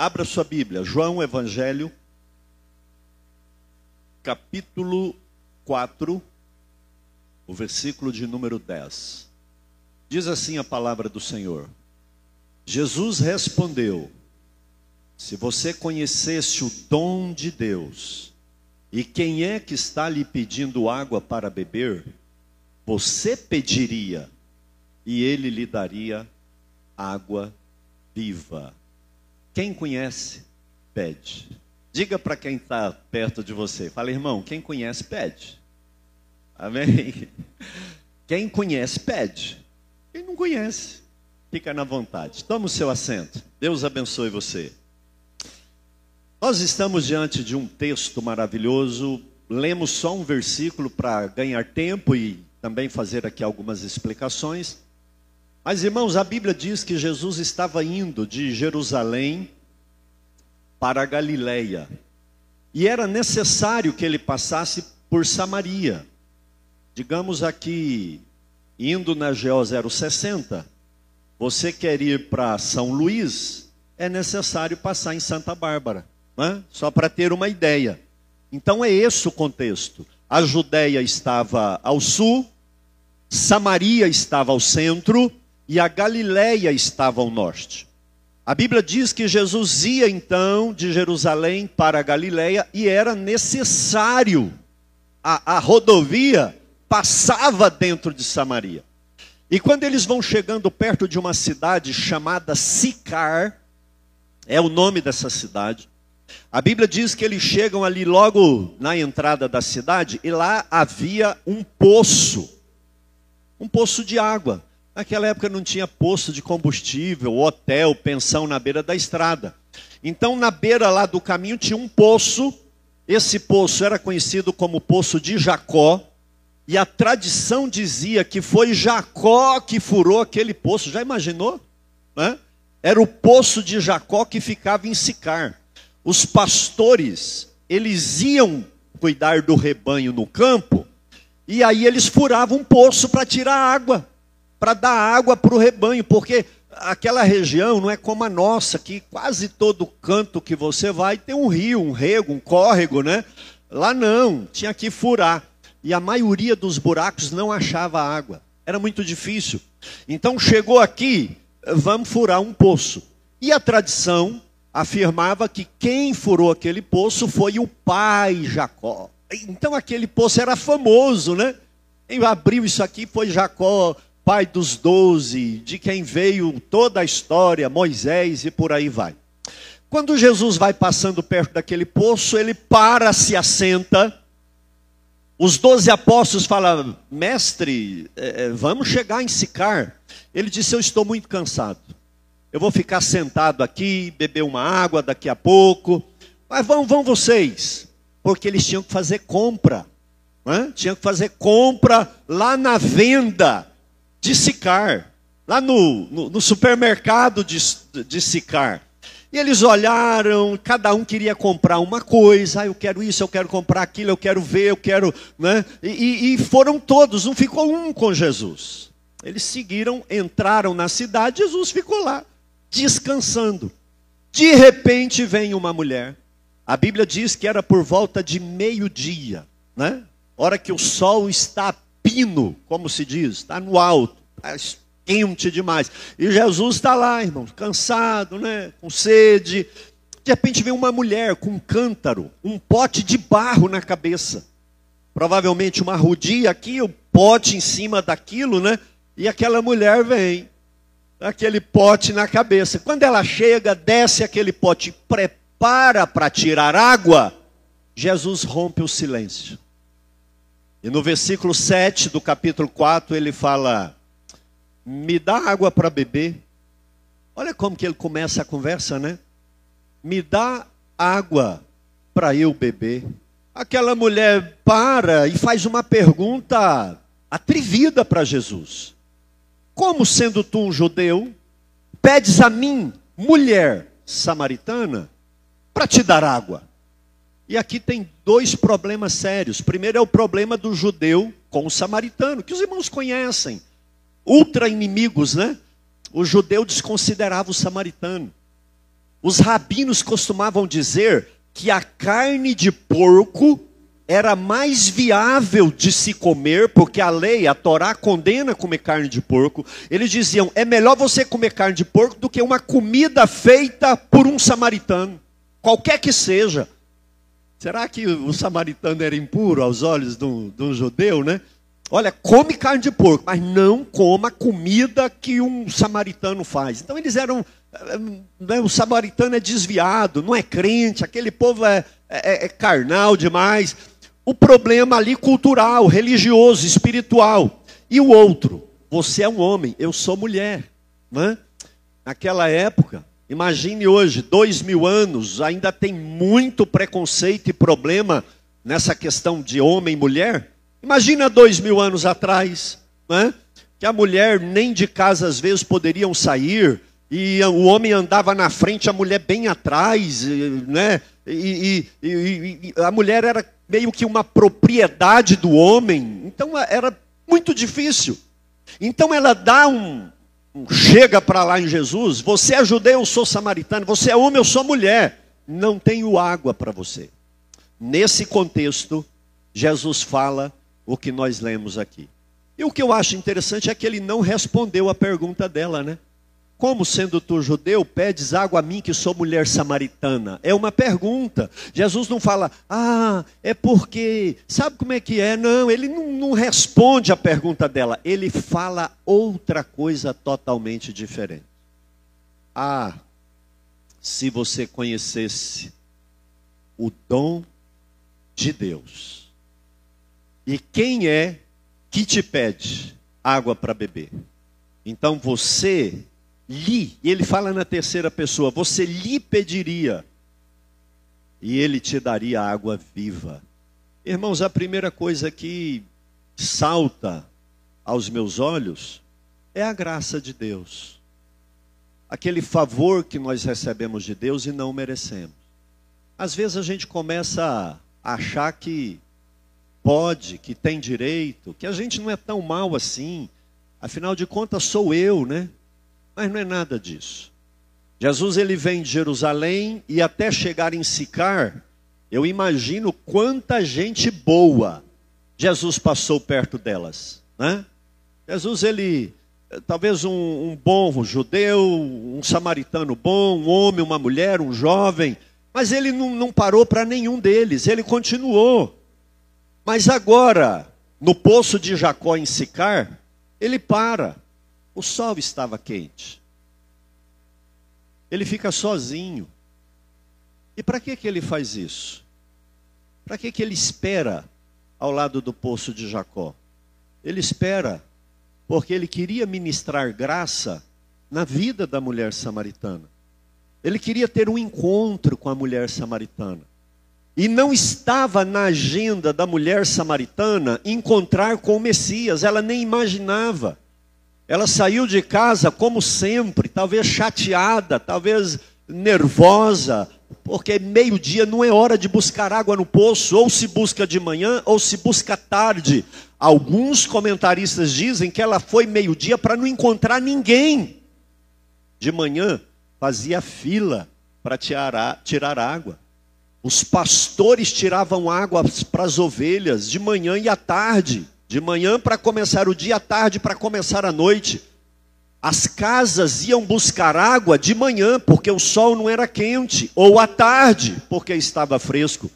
Abra sua Bíblia, João Evangelho, capítulo 4, o versículo de número 10. Diz assim a palavra do Senhor: Jesus respondeu: Se você conhecesse o dom de Deus, e quem é que está lhe pedindo água para beber, você pediria, e ele lhe daria água viva. Quem conhece, pede. Diga para quem está perto de você. Fala, irmão, quem conhece, pede. Amém? Quem conhece, pede. Quem não conhece, fica na vontade. Toma o seu assento. Deus abençoe você. Nós estamos diante de um texto maravilhoso. Lemos só um versículo para ganhar tempo e também fazer aqui algumas explicações. Mas, irmãos, a Bíblia diz que Jesus estava indo de Jerusalém para a Galileia. E era necessário que ele passasse por Samaria. Digamos aqui, indo na GO 060, você quer ir para São Luís, é necessário passar em Santa Bárbara. Né? Só para ter uma ideia. Então é esse o contexto. A Judéia estava ao sul, Samaria estava ao centro, e a Galiléia estava ao norte. A Bíblia diz que Jesus ia então de Jerusalém para a Galiléia e era necessário. A, a rodovia passava dentro de Samaria. E quando eles vão chegando perto de uma cidade chamada Sicar, é o nome dessa cidade, a Bíblia diz que eles chegam ali logo na entrada da cidade e lá havia um poço, um poço de água. Naquela época não tinha posto de combustível, hotel, pensão na beira da estrada. Então, na beira lá do caminho tinha um poço. Esse poço era conhecido como Poço de Jacó. E a tradição dizia que foi Jacó que furou aquele poço. Já imaginou? Né? Era o poço de Jacó que ficava em Sicar. Os pastores, eles iam cuidar do rebanho no campo. E aí eles furavam um poço para tirar água para dar água para o rebanho, porque aquela região não é como a nossa, que quase todo canto que você vai tem um rio, um rego, um córrego, né? Lá não, tinha que furar. E a maioria dos buracos não achava água. Era muito difícil. Então chegou aqui, vamos furar um poço. E a tradição afirmava que quem furou aquele poço foi o pai Jacó. Então aquele poço era famoso, né? Quem abriu isso aqui foi Jacó, pai dos doze, de quem veio toda a história, Moisés e por aí vai. Quando Jesus vai passando perto daquele poço, ele para, se assenta. Os doze apóstolos falam, mestre, é, é, vamos chegar em Sicar. Ele disse, eu estou muito cansado. Eu vou ficar sentado aqui, beber uma água daqui a pouco. Mas vão, vão vocês. Porque eles tinham que fazer compra. Né? Tinham que fazer compra lá na venda de Sicar, lá no, no, no supermercado de, de Sicar. E eles olharam, cada um queria comprar uma coisa, ah, eu quero isso, eu quero comprar aquilo, eu quero ver, eu quero. Né? E, e foram todos, não ficou um com Jesus. Eles seguiram, entraram na cidade, Jesus ficou lá, descansando. De repente vem uma mulher. A Bíblia diz que era por volta de meio-dia, né? Hora que o sol está pino, como se diz, está no alto, está quente demais. E Jesus está lá, irmão, cansado, né? com sede. De repente vem uma mulher com um cântaro, um pote de barro na cabeça. Provavelmente uma rodia aqui, o um pote em cima daquilo, né? E aquela mulher vem, aquele pote na cabeça. Quando ela chega, desce aquele pote, prepara para tirar água. Jesus rompe o silêncio. E no versículo 7 do capítulo 4 ele fala: Me dá água para beber. Olha como que ele começa a conversa, né? Me dá água para eu beber. Aquela mulher para e faz uma pergunta atrevida para Jesus: Como sendo tu um judeu, pedes a mim, mulher samaritana, para te dar água? E aqui tem dois problemas sérios. Primeiro é o problema do judeu com o samaritano, que os irmãos conhecem. Ultra inimigos, né? O judeu desconsiderava o samaritano. os rabinos costumavam dizer que a carne de porco era mais viável de se comer, porque a lei, a Torá, condena comer carne de porco. Eles diziam: é melhor você comer carne de porco do que uma comida feita por um samaritano, qualquer que seja. Será que o samaritano era impuro aos olhos de um, de um judeu, né? Olha, come carne de porco, mas não coma comida que um samaritano faz. Então eles eram. Né, o samaritano é desviado, não é crente, aquele povo é, é, é carnal demais. O problema ali cultural, religioso, espiritual. E o outro, você é um homem, eu sou mulher. Né? Naquela época, imagine hoje, dois mil anos, ainda tem muito preconceito e problema nessa questão de homem e mulher. Imagina dois mil anos atrás, né? que a mulher nem de casa às vezes poderiam sair, e o homem andava na frente, a mulher bem atrás, né? E, e, e, e, a mulher era meio que uma propriedade do homem, então era muito difícil. Então ela dá um, um chega para lá em Jesus: você é judeu, eu sou samaritano, você é homem, eu sou mulher, não tenho água para você. Nesse contexto, Jesus fala o que nós lemos aqui. E o que eu acho interessante é que ele não respondeu a pergunta dela, né? Como sendo tu judeu, pedes água a mim que sou mulher samaritana? É uma pergunta. Jesus não fala, ah, é porque. Sabe como é que é? Não, ele não, não responde a pergunta dela. Ele fala outra coisa totalmente diferente. Ah, se você conhecesse o dom de Deus e quem é que te pede água para beber? Então você lhe, e ele fala na terceira pessoa, você lhe pediria e ele te daria água viva. Irmãos, a primeira coisa que salta aos meus olhos é a graça de Deus. Aquele favor que nós recebemos de Deus e não merecemos. Às vezes a gente começa a achar que pode, que tem direito, que a gente não é tão mal assim. Afinal de contas, sou eu, né? Mas não é nada disso. Jesus ele vem de Jerusalém e até chegar em Sicar, eu imagino quanta gente boa Jesus passou perto delas, né? Jesus ele talvez um, um bom judeu, um samaritano bom, um homem, uma mulher, um jovem, mas ele não, não parou para nenhum deles, ele continuou. Mas agora, no poço de Jacó em Sicar, ele para. O sol estava quente. Ele fica sozinho. E para que, que ele faz isso? Para que, que ele espera ao lado do poço de Jacó? Ele espera porque ele queria ministrar graça na vida da mulher samaritana. Ele queria ter um encontro com a mulher samaritana. E não estava na agenda da mulher samaritana encontrar com o Messias, ela nem imaginava. Ela saiu de casa como sempre, talvez chateada, talvez nervosa, porque meio-dia não é hora de buscar água no poço, ou se busca de manhã, ou se busca tarde. Alguns comentaristas dizem que ela foi meio-dia para não encontrar ninguém. De manhã fazia fila para tirar, água. Os pastores tiravam água para as ovelhas de manhã e à tarde. De manhã para começar o dia, à tarde para começar a noite. As casas iam buscar água de manhã, porque o sol não era quente, ou à tarde, porque estava fresco.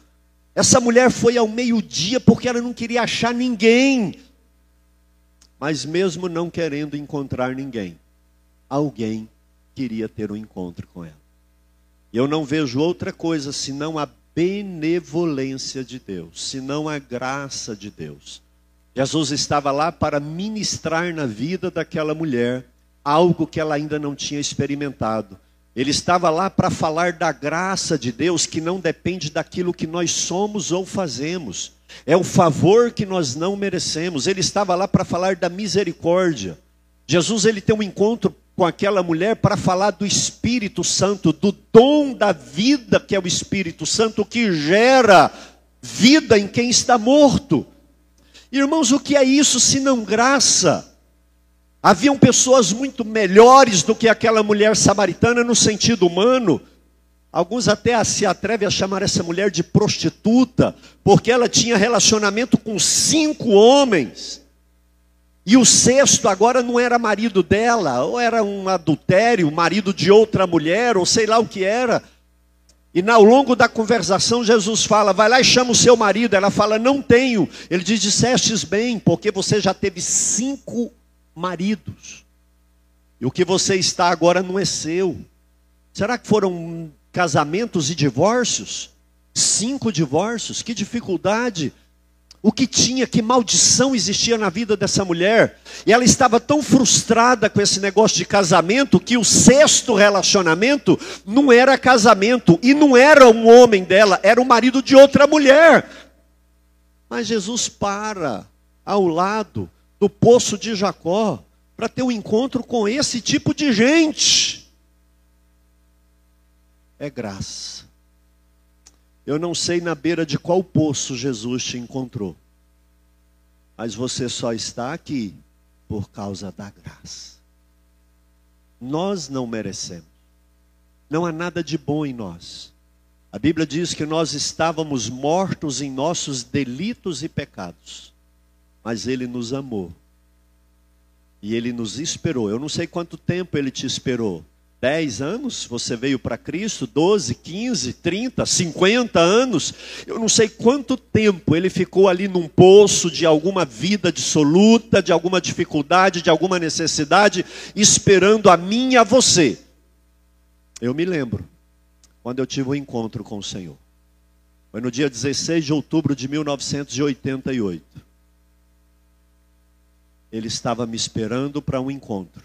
Essa mulher foi ao meio-dia porque ela não queria achar ninguém. Mas mesmo não querendo encontrar ninguém, alguém queria ter um encontro com ela. Eu não vejo outra coisa senão a benevolência de Deus, senão a graça de Deus. Jesus estava lá para ministrar na vida daquela mulher algo que ela ainda não tinha experimentado. Ele estava lá para falar da graça de Deus que não depende daquilo que nós somos ou fazemos. É o favor que nós não merecemos. Ele estava lá para falar da misericórdia. Jesus ele tem um encontro com aquela mulher para falar do Espírito Santo, do dom da vida que é o Espírito Santo, que gera vida em quem está morto. Irmãos, o que é isso se não graça? Haviam pessoas muito melhores do que aquela mulher samaritana no sentido humano, Alguns até se atrevem a chamar essa mulher de prostituta, porque ela tinha relacionamento com cinco homens. E o sexto agora não era marido dela, ou era um adultério, marido de outra mulher, ou sei lá o que era. E ao longo da conversação, Jesus fala: vai lá e chama o seu marido. Ela fala: não tenho. Ele diz: dissestes bem, porque você já teve cinco maridos. E o que você está agora não é seu. Será que foram casamentos e divórcios, cinco divórcios, que dificuldade. O que tinha, que maldição existia na vida dessa mulher. E ela estava tão frustrada com esse negócio de casamento que o sexto relacionamento não era casamento e não era um homem dela, era o marido de outra mulher. Mas Jesus para ao lado do poço de Jacó para ter um encontro com esse tipo de gente é graça. Eu não sei na beira de qual poço Jesus te encontrou, mas você só está aqui por causa da graça. Nós não merecemos, não há nada de bom em nós. A Bíblia diz que nós estávamos mortos em nossos delitos e pecados, mas Ele nos amou e Ele nos esperou. Eu não sei quanto tempo Ele te esperou 10 anos, você veio para Cristo, 12, 15, 30, 50 anos, eu não sei quanto tempo ele ficou ali num poço de alguma vida dissoluta, de alguma dificuldade, de alguma necessidade, esperando a mim e a você. Eu me lembro, quando eu tive um encontro com o Senhor. Foi no dia 16 de outubro de 1988. Ele estava me esperando para um encontro.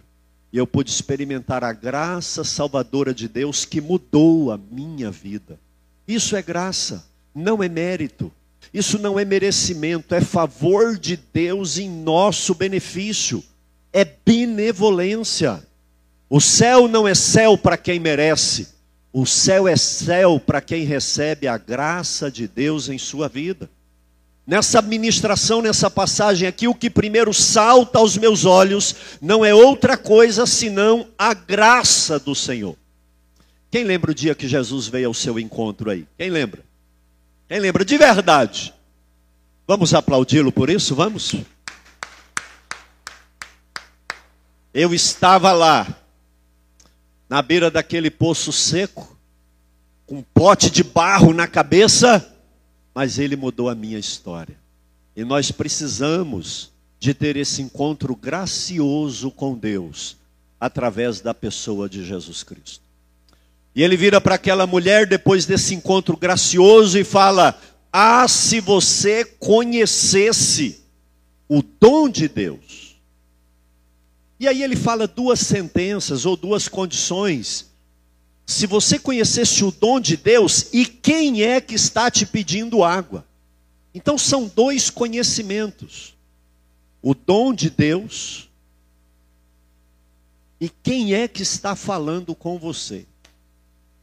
E eu pude experimentar a graça salvadora de Deus que mudou a minha vida. Isso é graça, não é mérito. Isso não é merecimento, é favor de Deus em nosso benefício. É benevolência. O céu não é céu para quem merece. O céu é céu para quem recebe a graça de Deus em sua vida. Nessa ministração, nessa passagem aqui, o que primeiro salta aos meus olhos não é outra coisa senão a graça do Senhor. Quem lembra o dia que Jesus veio ao seu encontro aí? Quem lembra? Quem lembra de verdade? Vamos aplaudi-lo por isso? Vamos? Eu estava lá, na beira daquele poço seco, com um pote de barro na cabeça mas ele mudou a minha história. E nós precisamos de ter esse encontro gracioso com Deus através da pessoa de Jesus Cristo. E ele vira para aquela mulher depois desse encontro gracioso e fala: Ah, se você conhecesse o dom de Deus. E aí ele fala duas sentenças ou duas condições se você conhecesse o dom de Deus e quem é que está te pedindo água. Então são dois conhecimentos: o dom de Deus e quem é que está falando com você.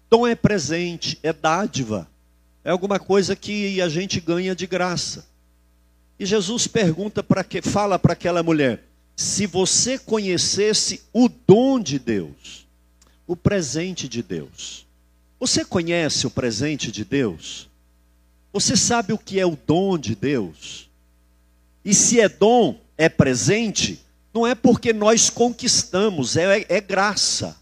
Dom é presente, é dádiva, é alguma coisa que a gente ganha de graça. E Jesus pergunta para que fala para aquela mulher: se você conhecesse o dom de Deus, o presente de Deus. Você conhece o presente de Deus? Você sabe o que é o dom de Deus? E se é dom, é presente, não é porque nós conquistamos, é, é graça.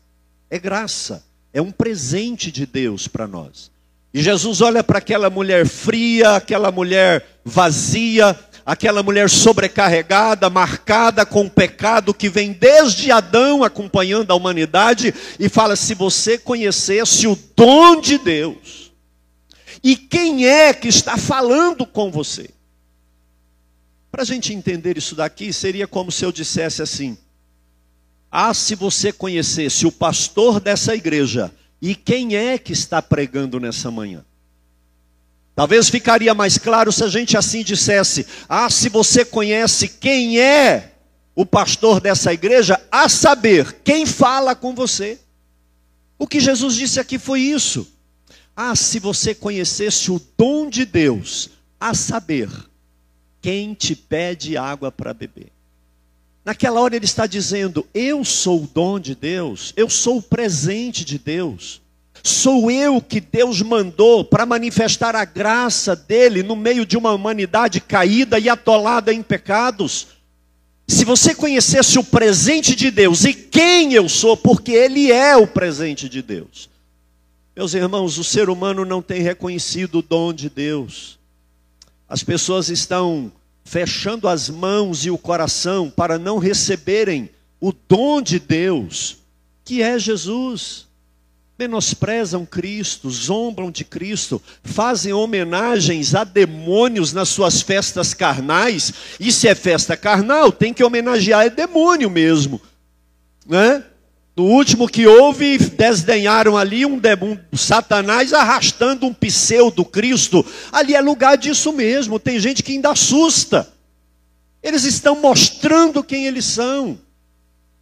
É graça. É um presente de Deus para nós. E Jesus olha para aquela mulher fria, aquela mulher vazia, aquela mulher sobrecarregada, marcada com o pecado que vem desde Adão acompanhando a humanidade, e fala: se você conhecesse o dom de Deus, e quem é que está falando com você? Para a gente entender isso daqui, seria como se eu dissesse assim: ah, se você conhecesse o pastor dessa igreja, e quem é que está pregando nessa manhã? Talvez ficaria mais claro se a gente assim dissesse: Ah, se você conhece quem é o pastor dessa igreja, a saber, quem fala com você. O que Jesus disse aqui foi isso. Ah, se você conhecesse o dom de Deus, a saber, quem te pede água para beber. Naquela hora ele está dizendo: Eu sou o dom de Deus, eu sou o presente de Deus. Sou eu que Deus mandou para manifestar a graça dele no meio de uma humanidade caída e atolada em pecados. Se você conhecesse o presente de Deus e quem eu sou, porque Ele é o presente de Deus. Meus irmãos, o ser humano não tem reconhecido o dom de Deus. As pessoas estão fechando as mãos e o coração para não receberem o dom de Deus, que é Jesus. Menosprezam Cristo, zombam de Cristo, fazem homenagens a demônios nas suas festas carnais. E se é festa carnal, tem que homenagear é demônio mesmo, né? No último que houve, desdenharam ali um, um Satanás arrastando um pseudo Cristo. Ali é lugar disso mesmo. Tem gente que ainda assusta. Eles estão mostrando quem eles são.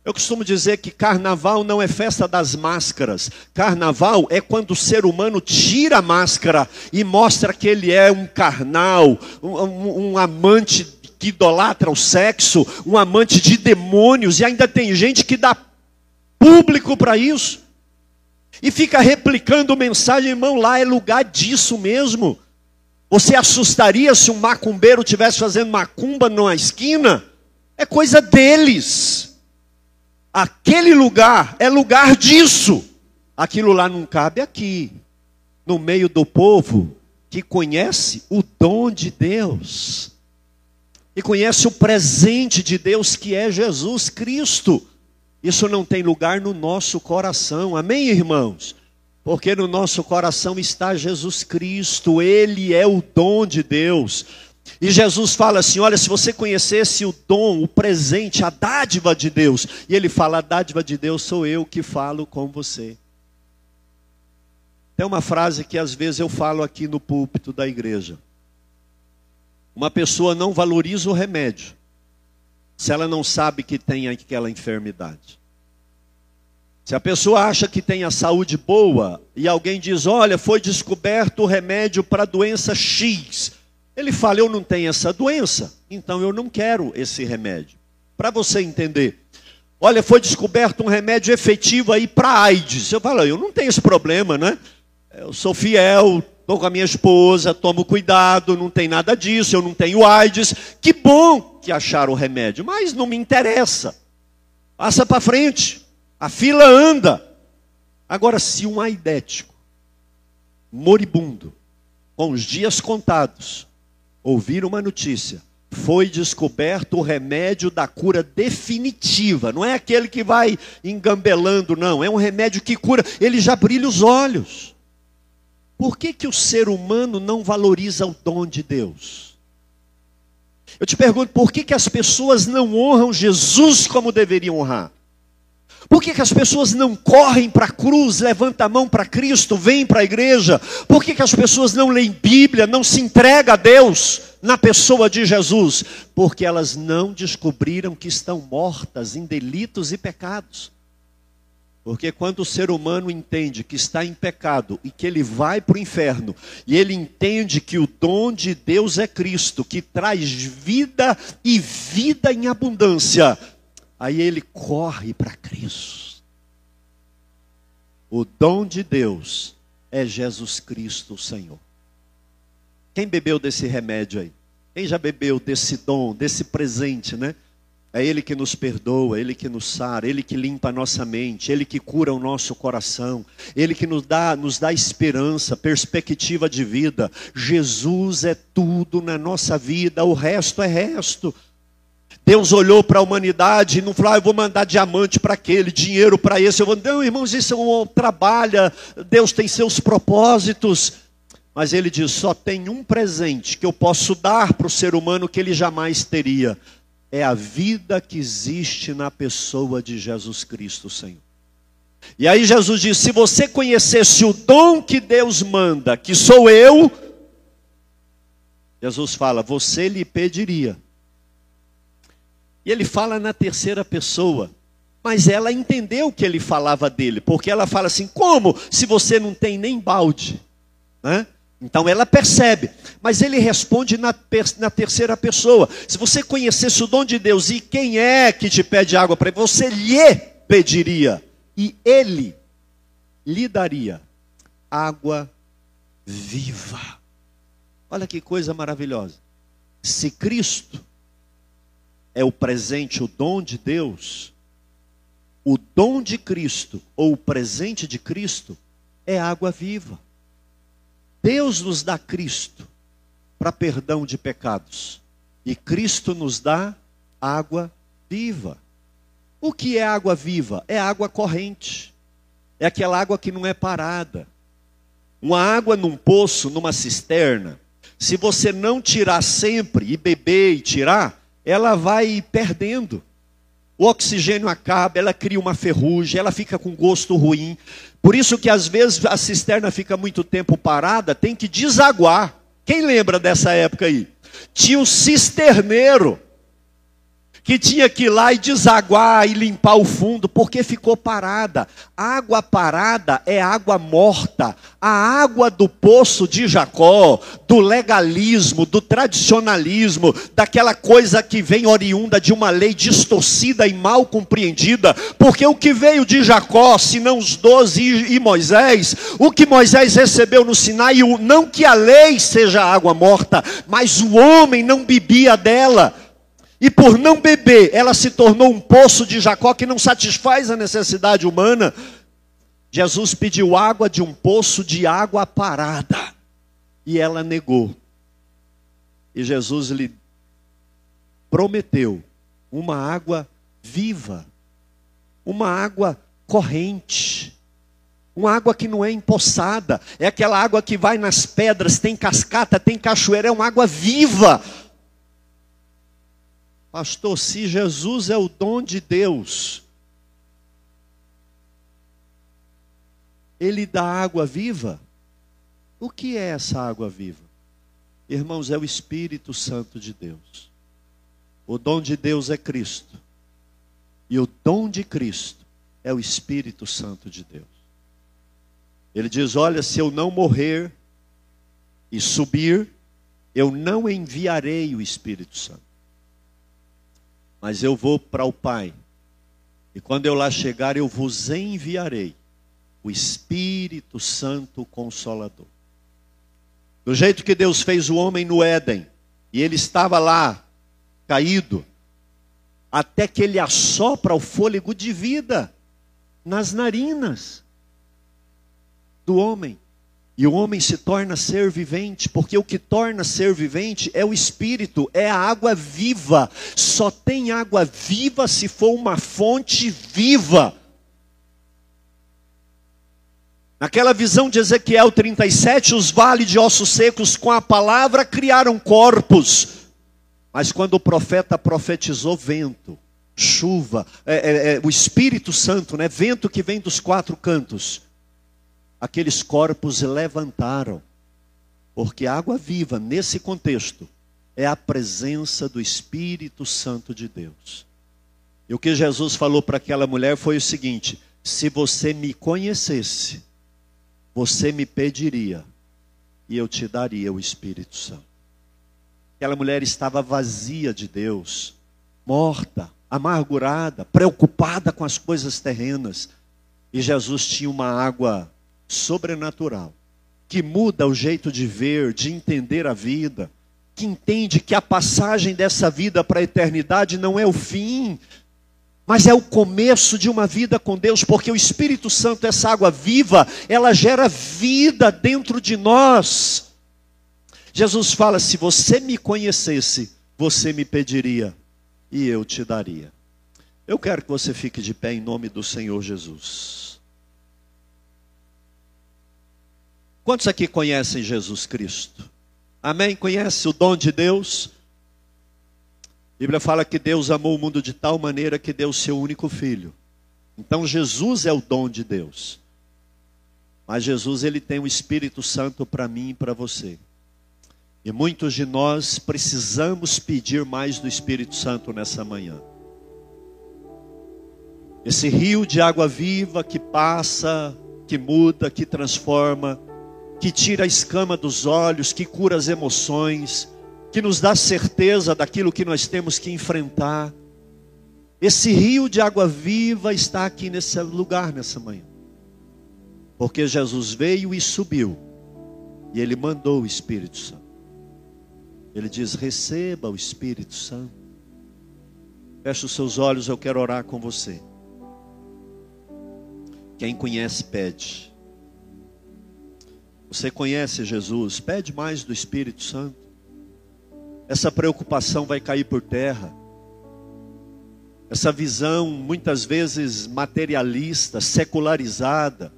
Eu costumo dizer que carnaval não é festa das máscaras. Carnaval é quando o ser humano tira a máscara e mostra que ele é um carnal, um, um, amante que idolatra o sexo, um amante de demônios, e ainda tem gente que dá público para isso. E fica replicando mensagem, irmão, lá é lugar disso mesmo. Você assustaria se um macumbeiro tivesse fazendo macumba numa esquina? É coisa deles. Aquele lugar é lugar disso. Aquilo lá não cabe aqui, no meio do povo que conhece o dom de Deus e conhece o presente de Deus que é Jesus Cristo. Isso não tem lugar no nosso coração. Amém, irmãos? Porque no nosso coração está Jesus Cristo, Ele é o dom de Deus. E Jesus fala assim: olha, se você conhecesse o dom, o presente, a dádiva de Deus, e ele fala: a dádiva de Deus sou eu que falo com você. Tem uma frase que às vezes eu falo aqui no púlpito da igreja. Uma pessoa não valoriza o remédio, se ela não sabe que tem aquela enfermidade. Se a pessoa acha que tem a saúde boa e alguém diz: Olha, foi descoberto o remédio para a doença X, ele fala: Eu não tenho essa doença, então eu não quero esse remédio. Para você entender, olha, foi descoberto um remédio efetivo aí para AIDS. Eu falo: Eu não tenho esse problema, né? Eu sou fiel, estou com a minha esposa, tomo cuidado, não tem nada disso, eu não tenho AIDS. Que bom que acharam o remédio, mas não me interessa. Passa para frente. A fila anda. Agora, se um aidético, moribundo, com os dias contados, ouvir uma notícia, foi descoberto o remédio da cura definitiva, não é aquele que vai engambelando, não, é um remédio que cura, ele já brilha os olhos. Por que, que o ser humano não valoriza o dom de Deus? Eu te pergunto, por que, que as pessoas não honram Jesus como deveriam honrar? Por que, que as pessoas não correm para a cruz, levantam a mão para Cristo, vêm para a igreja? Por que, que as pessoas não leem Bíblia, não se entregam a Deus na pessoa de Jesus? Porque elas não descobriram que estão mortas em delitos e pecados. Porque quando o ser humano entende que está em pecado e que ele vai para o inferno, e ele entende que o dom de Deus é Cristo, que traz vida e vida em abundância, aí ele corre para Cristo. O dom de Deus é Jesus Cristo, o Senhor. Quem bebeu desse remédio aí? Quem já bebeu desse dom, desse presente, né? É Ele que nos perdoa, Ele que nos sara, Ele que limpa a nossa mente, Ele que cura o nosso coração, Ele que nos dá, nos dá esperança, perspectiva de vida. Jesus é tudo na nossa vida, o resto é resto. Deus olhou para a humanidade e não falou, ah, eu vou mandar diamante para aquele, dinheiro para esse. Eu vou, não, irmãos, isso é um trabalho, Deus tem seus propósitos. Mas ele diz: só tem um presente que eu posso dar para o ser humano que ele jamais teria é a vida que existe na pessoa de Jesus Cristo, Senhor. E aí Jesus diz: se você conhecesse o dom que Deus manda, que sou eu, Jesus fala, você lhe pediria. E ele fala na terceira pessoa, mas ela entendeu que ele falava dele, porque ela fala assim: como se você não tem nem balde? Né? Então ela percebe, mas ele responde na, na, terceira pessoa. Se você conhecesse o dom de Deus e quem é que te pede água para você lhe pediria e ele lhe daria. água viva. Olha que coisa maravilhosa. Se Cristo é o presente, o dom de Deus, o dom de Cristo ou o presente de Cristo é água viva. Deus nos dá Cristo para perdão de pecados e Cristo nos dá água viva. O que é água viva? É água corrente. É aquela água que não é parada. Uma água num poço, numa cisterna, se você não tirar sempre e beber e tirar, ela vai perdendo. O oxigênio acaba, ela cria uma ferrugem, ela fica com gosto ruim. Por isso que às vezes a cisterna fica muito tempo parada, tem que desaguar. Quem lembra dessa época aí? Tinha um cisterneiro que tinha que ir lá e desaguar e limpar o fundo, porque ficou parada. Água parada é água morta. A água do poço de Jacó, do legalismo, do tradicionalismo, daquela coisa que vem oriunda de uma lei distorcida e mal compreendida, porque o que veio de Jacó, senão os doze e Moisés, o que Moisés recebeu no Sinai, não que a lei seja água morta, mas o homem não bebia dela. E por não beber, ela se tornou um poço de Jacó que não satisfaz a necessidade humana. Jesus pediu água de um poço de água parada. E ela negou. E Jesus lhe prometeu uma água viva, uma água corrente, uma água que não é empoçada, é aquela água que vai nas pedras, tem cascata, tem cachoeira, é uma água viva, Pastor, se Jesus é o dom de Deus, ele dá água viva? O que é essa água viva? Irmãos, é o Espírito Santo de Deus. O dom de Deus é Cristo. E o dom de Cristo é o Espírito Santo de Deus. Ele diz: Olha, se eu não morrer e subir, eu não enviarei o Espírito Santo mas eu vou para o Pai. E quando eu lá chegar, eu vos enviarei o Espírito Santo Consolador. Do jeito que Deus fez o homem no Éden, e ele estava lá, caído, até que ele assopra o fôlego de vida nas narinas do homem. E o homem se torna ser vivente, porque o que torna ser vivente é o espírito, é a água viva. Só tem água viva se for uma fonte viva. Naquela visão de Ezequiel 37, os vales de ossos secos com a palavra criaram corpos. Mas quando o profeta profetizou vento, chuva, é, é, é, o Espírito Santo, né, vento que vem dos quatro cantos, aqueles corpos levantaram. Porque água viva, nesse contexto, é a presença do Espírito Santo de Deus. E o que Jesus falou para aquela mulher foi o seguinte: se você me conhecesse, você me pediria, e eu te daria o Espírito Santo. Aquela mulher estava vazia de Deus, morta, amargurada, preocupada com as coisas terrenas. E Jesus tinha uma água sobrenatural, que muda o jeito de ver, de entender a vida, que entende que a passagem dessa vida para a eternidade não é o fim, mas é o começo de uma vida com Deus, porque o Espírito Santo, essa água viva, ela gera vida dentro de nós. Jesus fala: se você me conhecesse, você me pediria e eu te daria. Eu quero que você fique de pé em nome do Senhor Jesus. Quantos aqui conhecem Jesus Cristo? Amém? Conhece o dom de Deus? A Bíblia fala que Deus amou o mundo de tal maneira que deu o seu único filho. Então Jesus é o dom de Deus. Mas Jesus ele tem o Espírito Santo para mim e para você. E muitos de nós precisamos pedir mais do Espírito Santo nessa manhã. Esse rio de água viva que passa, que muda, que transforma, que tira a escama dos olhos, que cura as emoções, que nos dá certeza daquilo que nós temos que enfrentar. Esse rio de água viva está aqui nesse lugar nessa manhã. Porque Jesus veio e subiu, e ele mandou o Espírito Santo. Ele diz: receba o Espírito Santo. Feche os seus olhos, eu quero orar com você. Quem conhece, pede. Você conhece Jesus, pede mais do Espírito Santo. Essa preocupação vai cair por terra. Essa visão, muitas vezes materialista, secularizada,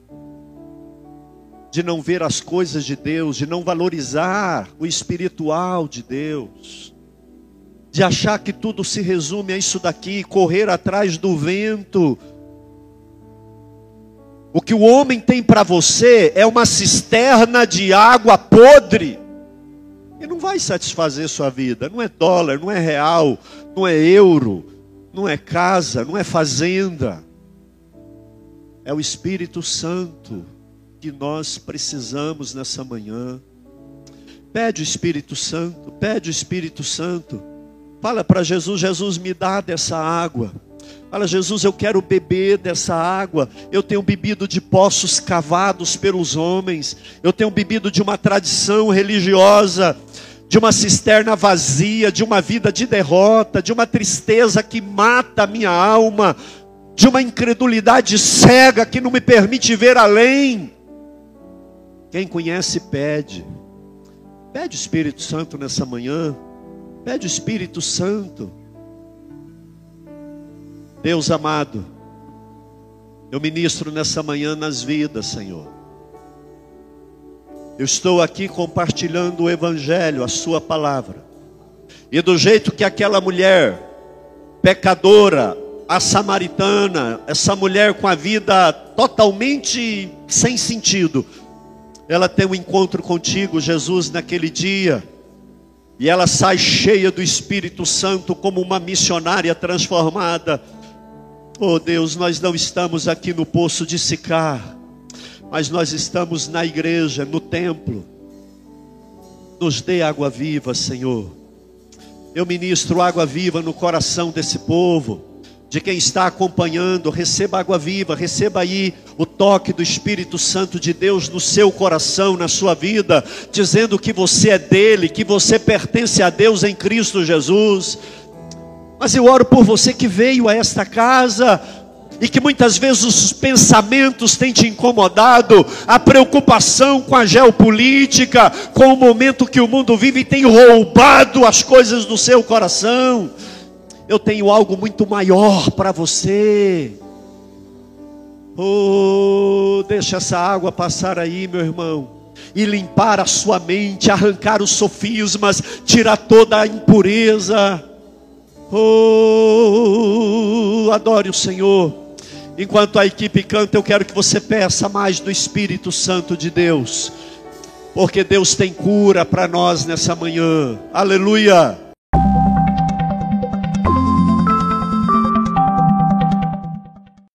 de não ver as coisas de Deus, de não valorizar o espiritual de Deus, de achar que tudo se resume a isso daqui, correr atrás do vento. O que o homem tem para você é uma cisterna de água podre. E não vai satisfazer sua vida. Não é dólar, não é real, não é euro, não é casa, não é fazenda. É o Espírito Santo que nós precisamos nessa manhã. Pede o Espírito Santo, pede o Espírito Santo. Fala para Jesus: Jesus, me dá dessa água. Fala, Jesus, eu quero beber dessa água. Eu tenho bebido de poços cavados pelos homens. Eu tenho bebido de uma tradição religiosa, de uma cisterna vazia, de uma vida de derrota, de uma tristeza que mata a minha alma, de uma incredulidade cega que não me permite ver além. Quem conhece, pede. Pede o Espírito Santo nessa manhã. Pede o Espírito Santo. Deus amado, eu ministro nessa manhã nas vidas, Senhor. Eu estou aqui compartilhando o Evangelho, a Sua palavra. E do jeito que aquela mulher pecadora, a samaritana, essa mulher com a vida totalmente sem sentido, ela tem um encontro contigo, Jesus, naquele dia. E ela sai cheia do Espírito Santo como uma missionária transformada. Oh Deus, nós não estamos aqui no poço de Sicar, mas nós estamos na igreja, no templo. Nos dê água viva, Senhor. Eu ministro água viva no coração desse povo de quem está acompanhando, receba água viva, receba aí o toque do Espírito Santo de Deus no seu coração, na sua vida, dizendo que você é dele, que você pertence a Deus em Cristo Jesus. Mas eu oro por você que veio a esta casa e que muitas vezes os pensamentos têm te incomodado, a preocupação com a geopolítica, com o momento que o mundo vive tem roubado as coisas do seu coração eu tenho algo muito maior para você. Oh, deixa essa água passar aí, meu irmão, e limpar a sua mente, arrancar os sofismas, tirar toda a impureza. Oh, adore o Senhor. Enquanto a equipe canta, eu quero que você peça mais do Espírito Santo de Deus, porque Deus tem cura para nós nessa manhã. Aleluia.